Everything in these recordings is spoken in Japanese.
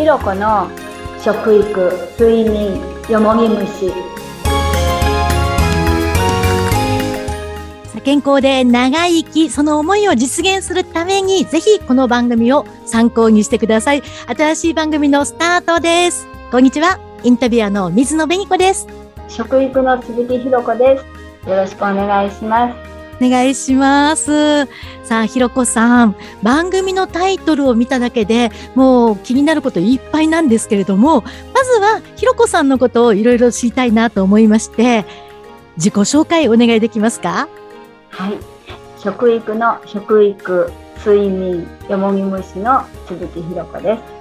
ひろこの食育睡眠よもぎ虫健康で長生き、その思いを実現するために、ぜひこの番組を参考にしてください。新しい番組のスタートです。こんにちは。インタビュアーの水野紅子です。食育の鈴木ひろ子です。よろしくお願いします。お願いします。さあ、ひろこさん、番組のタイトルを見ただけでもう気になることいっぱいなんですけれども、まずはひろこさんのことをいろいろ知りたいなと思いまして、自己紹介お願いできますか？はい。食育の食育、睡眠、よもぎ虫の鈴木ひろ子です。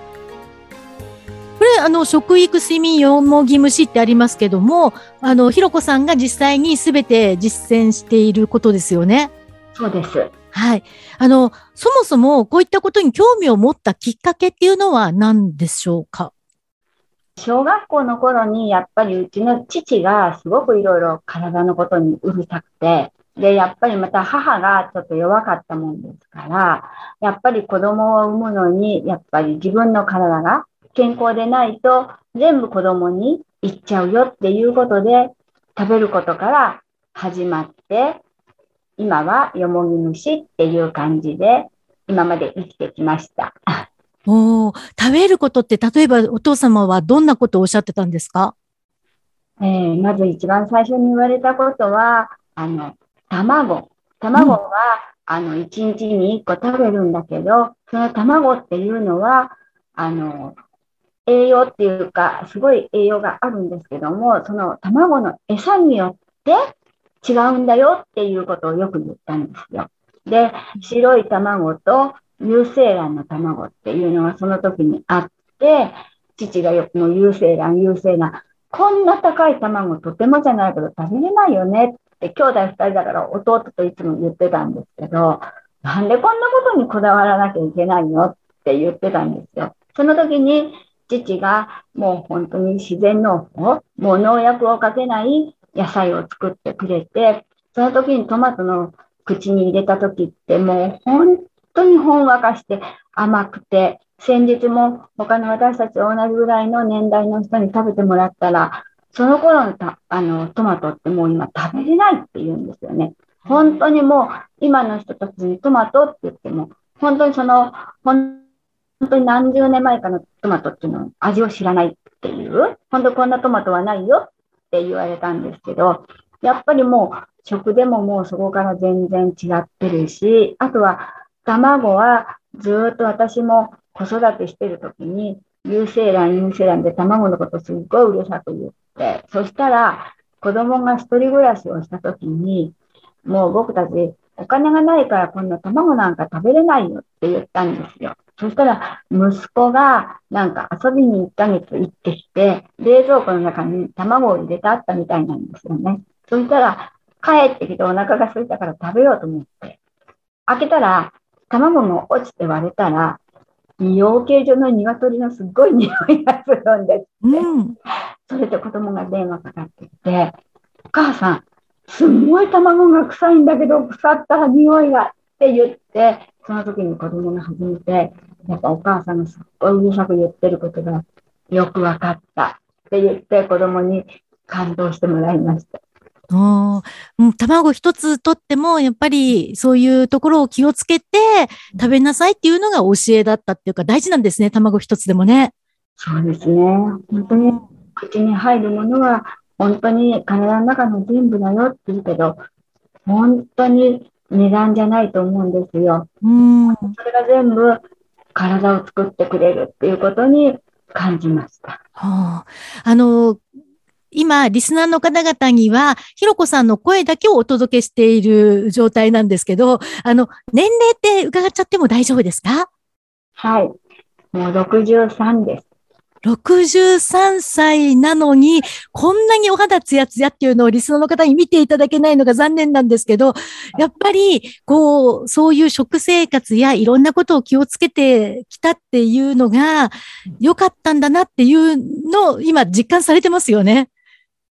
あの、食育、睡眠、よもぎ虫ってありますけども、あの、ひろこさんが実際にすべて実践していることですよね。そうです。はい。あの、そもそもこういったことに興味を持ったきっかけっていうのは何でしょうか？小学校の頃にやっぱりうちの父がすごくいろいろ体のことにうるさくて、で、やっぱりまた母がちょっと弱かったもんですから、やっぱり子供を産むのに、やっぱり自分の体が健康でないと全部子供に行っちゃうよっていうことで、食べることから始まって、今はよもぎ虫っていう感じで、今まで生きてきました。お食べることって、例えばお父様はどんなことをおっしゃってたんですか？えー、まず一番最初に言われたことは、あの、卵。卵は、うん、あの、一日に一個食べるんだけど、その卵っていうのは、あの、栄養っていうか、すごい栄養があるんですけども、その卵の餌によって違うんだよっていうことをよく言ったんですよ。で、白い卵と有精卵の卵っていうのがその時にあって、父がよくも有精卵、有精卵、こんな高い卵とてもじゃないけど食べれないよねって兄弟二人だから弟といつも言ってたんですけど、なんでこんなことにこだわらなきゃいけないのって言ってたんですよ。その時に父がもう本当に自然農法、もう農薬をかけない野菜を作ってくれて、その時にトマトの口に入れた時ってもう本当にほんわかして甘くて、先日も他の私たちと同じぐらいの年代の人に食べてもらったら、その頃のたあのトマトってもう今食べれないって言うんですよね。本当にもう今の人たちにトマトって言っても、本当にその、本本当に何十年前かのトマトっていうの味を知らないっていう、本当こんなトマトはないよって言われたんですけど、やっぱりもう食でももうそこから全然違ってるし、あとは卵はずっと私も子育てしてる時に、有精卵、有精卵で卵のことすっごいうるさく言って、そしたら子供が一人暮らしをした時に、もう僕たちお金がないからこんな卵なんか食べれないよって言ったんですよ。そしたら息子がなんか遊びに1ヶ月行ってきて、冷蔵庫の中に卵を入れてあったみたいなんですよね。そしたら帰ってきてお腹が空いたから食べようと思って、開けたら卵が落ちて割れたら、養鶏場の鶏のすっごい匂いがするんですって。うん、それで子供が電話かかってきて、お母さん、すんごい卵が臭いんだけど、腐ったら匂いがって言って、その時に子供が初めて、やっぱお母さんがすっごいうるさく言ってることがよくわかったって言って子供に感動してもらいました。お卵一つとっても、やっぱりそういうところを気をつけて食べなさいっていうのが教えだったっていうか大事なんですね、卵一つでもね。そうですね。本当に口に入るものは本当に体の中の全部だよって言うけど、本当に値段じゃないと思うんですよ。うん。それが全部体を作ってくれるっていうことに感じました。はあ、あの、今、リスナーの方々には、ひろこさんの声だけをお届けしている状態なんですけど、あの、年齢って伺っちゃっても大丈夫ですか？はい。もう63です。63歳なのに、こんなにお肌ツヤツヤっていうのをリスナーの方に見ていただけないのが残念なんですけど、やっぱり、こう、そういう食生活やいろんなことを気をつけてきたっていうのが良かったんだなっていうのを今実感されてますよね。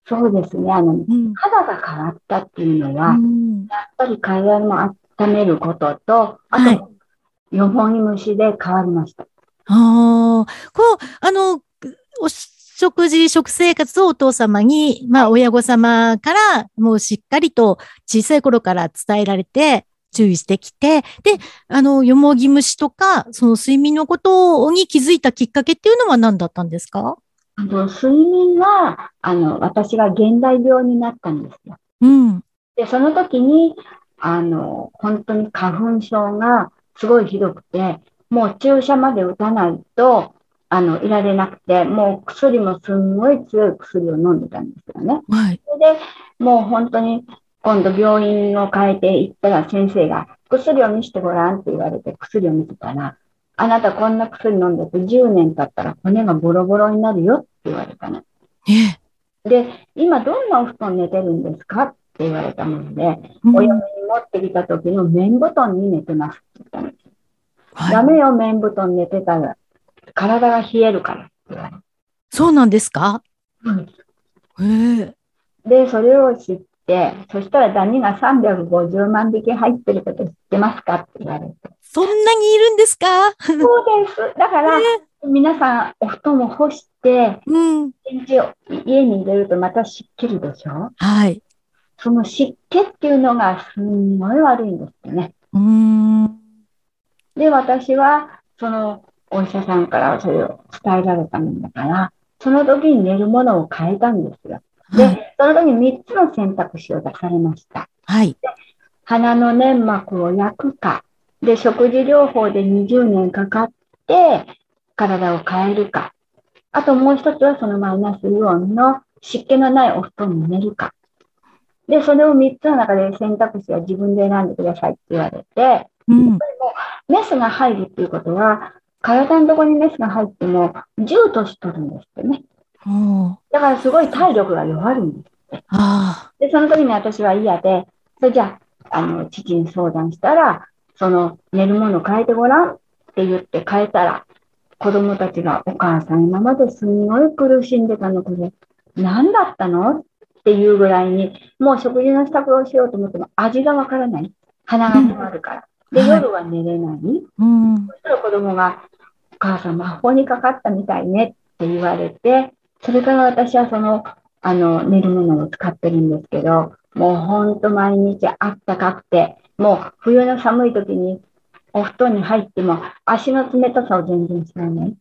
そうですね。あの、うん、肌が変わったっていうのは、うん、やっぱり体も温めることと、あと、はい、よもぎ虫で変わりました。ああ、こう、あの、お食事、食生活をお父様に、まあ、親御様からもうしっかりと小さい頃から伝えられて、注意してきて、で、あの、よもぎ虫とか、その睡眠のことに気づいたきっかけっていうのは何だったんですか？あの、睡眠は、あの、私が現代病になったんですよ。うん。で、その時に、あの、本当に花粉症がすごいひどくて、もう注射まで打たないと、あの、いられなくて、もう薬もすんごい強い薬を飲んでたんですよね。はい。それで、もう本当に、今度病院を変えて行ったら先生が、薬を見せてごらんって言われて薬を見せたら、あなたこんな薬飲んでて10年経ったら骨がボロボロになるよって言われたの。ええ。で、今どんなお布団寝てるんですか？って言われたもので、うんお嫁に持ってきた時の綿布団に寝てますって言ったんはい。メよ、綿布団寝てたら、体が冷えるからって言われそうなんですか？て。へえ。で、それを知って、そしたらダニが350万匹入ってること知ってますかって言われて。そんなにいるんですか？そうです。だから、皆さんお布団を干して、うん。家に入れるとまた湿気るでしょ？はい。その湿気っていうのがすんごい悪いんですよね。うーん。で、私は、その、お医者さんからそれを伝えられたもんだから、その時に寝るものを変えたんですよ。で、はい。その時に3つの選択肢を出されました。はい。鼻の粘膜を焼くか、で、食事療法で20年かかって、体を変えるか。あともう一つはそのマイナスイオンの湿気のないお布団に寝るか。で、それを3つの中で選択肢は自分で選んでくださいって言われて、うん。メスが入るっていうことは、体のところにメスが入っても10年取るんですよね。おーだからすごい体力が弱るんです。あで、その時に私は嫌で、それじゃあ、あの、父に相談したら、その、寝るもの変えてごらんって言って変えたら、子供たちが、お母さん今まですんごい苦しんでたの、これ、何だったのっていうぐらいに、もう食事の支度をしようと思っても味がわからない。鼻が詰まるから。で、はい夜は寝れない。ー。うん。そしたら子供が、お母さん魔法にかかったみたいねって言われて、それから私はその、あの、寝るものを使ってるんですけど、もうほんと毎日あったかくて、もう冬の寒い時にお布団に入っても足の冷たさを全然知らない。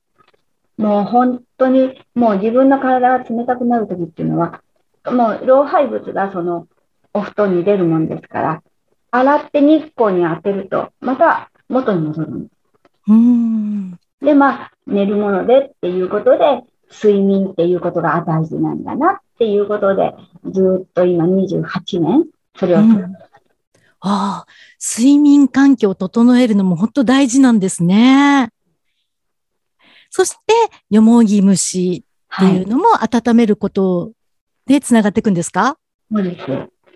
もう本当に、もう自分の体が冷たくなる時っていうのは、もう老廃物がそのお布団に出るもんですから、洗って日光に当てると、また元に戻るんですうん。で、まあ、寝るものでっていうことで、睡眠っていうことが大事なんだなっていうことで、ずっと今28年、それを、うんああ、睡眠環境を整えるのも本当大事なんですね。そして、よもぎ虫ってはいいうのも温めることでつながっていくんですか？そうです。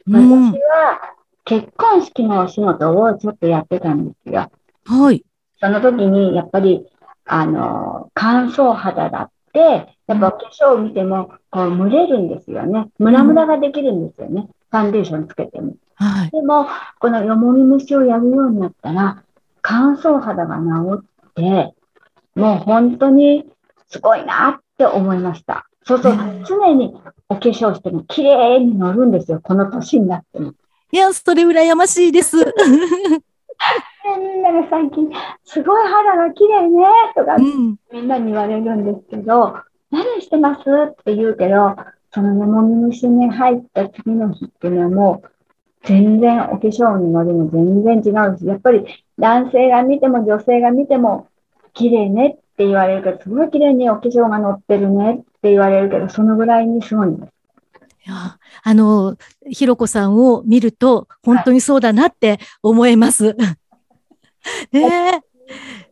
うん私。は結婚式のお仕事をちょっとやってたんですよ。はい。その時に、やっぱり、あの、乾燥肌だって、やっぱお化粧を見ても、こう、蒸れるんですよね。ムラムラができるんですよね。ファンデーションつけても。はい。でも、このよもぎ虫をやるようになったら、乾燥肌が治って、もう本当にすごいなって思いました。そうそううん、常にお化粧しても綺麗に乗るんですよ、この年になっても。いや、それ羨ましいです。みんなが最近、すごい肌が綺麗ねとかうん。みんなに言われるんですけど、何してます？って言うけど、そのよもぎ虫に入った次の日っていうのはもう、全然お化粧のりも全然違うし、やっぱり男性が見ても女性が見ても、綺麗ねって言われるけど、すごい綺麗にお化粧が乗ってるねって言われるけど、そのぐらいにすごいんです。いや、あの、ひろこさんを見ると、本当にそうだなって思います。ねえ。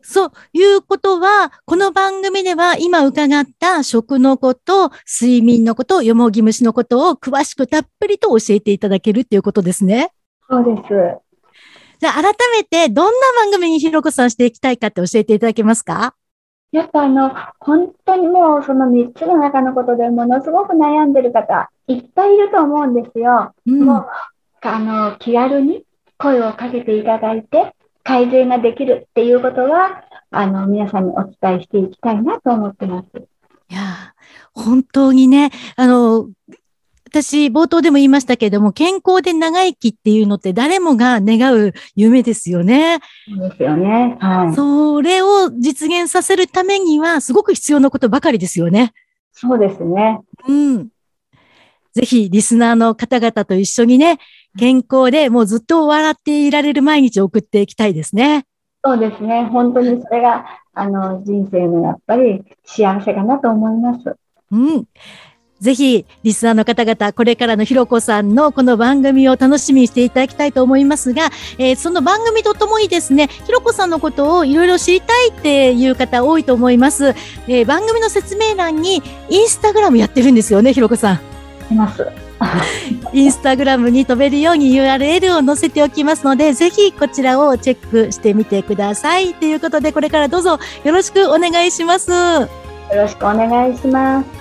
そういうことは、この番組では今伺った食のこと、睡眠のこと、よもぎ虫のことを詳しくたっぷりと教えていただけるっていうことですね。そうです。じゃあ改めてどんな番組にひろこさんしていきたいかって教えていただけますか？やっぱあの、本当にもうその3つの中のことでものすごく悩んでる方、いっぱいいると思うんですよ。うん。もう、あの、気軽に声をかけていただいて、改善ができるっていうことは、あの、皆さんにお伝えしていきたいなと思ってます。いや、本当にね、あの、私、冒頭でも言いましたけれども、健康で長生きっていうのって誰もが願う夢ですよね。そうですよね。はい。それを実現させるためには、すごく必要なことばかりですよね。そうですね。うん。ぜひ、リスナーの方々と一緒にね、健康でもうずっと笑っていられる毎日を送っていきたいですね。そうですね。本当にそれが、あの、人生のやっぱり幸せかなと思います。うん。ぜひ、リスナーの方々、これからのひろこさんのこの番組を楽しみにしていただきたいと思いますが、えー、その番組とともにですね、ひろこさんのことをいろいろ知りたいっていう方多いと思います。えー、番組の説明欄にインスタグラムやってるんですよね、ひろこさん。います。インスタグラムに飛べるように URL を載せておきますので、ぜひこちらをチェックしてみてください。ということで、これからどうぞよろしくお願いします。よろしくお願いします。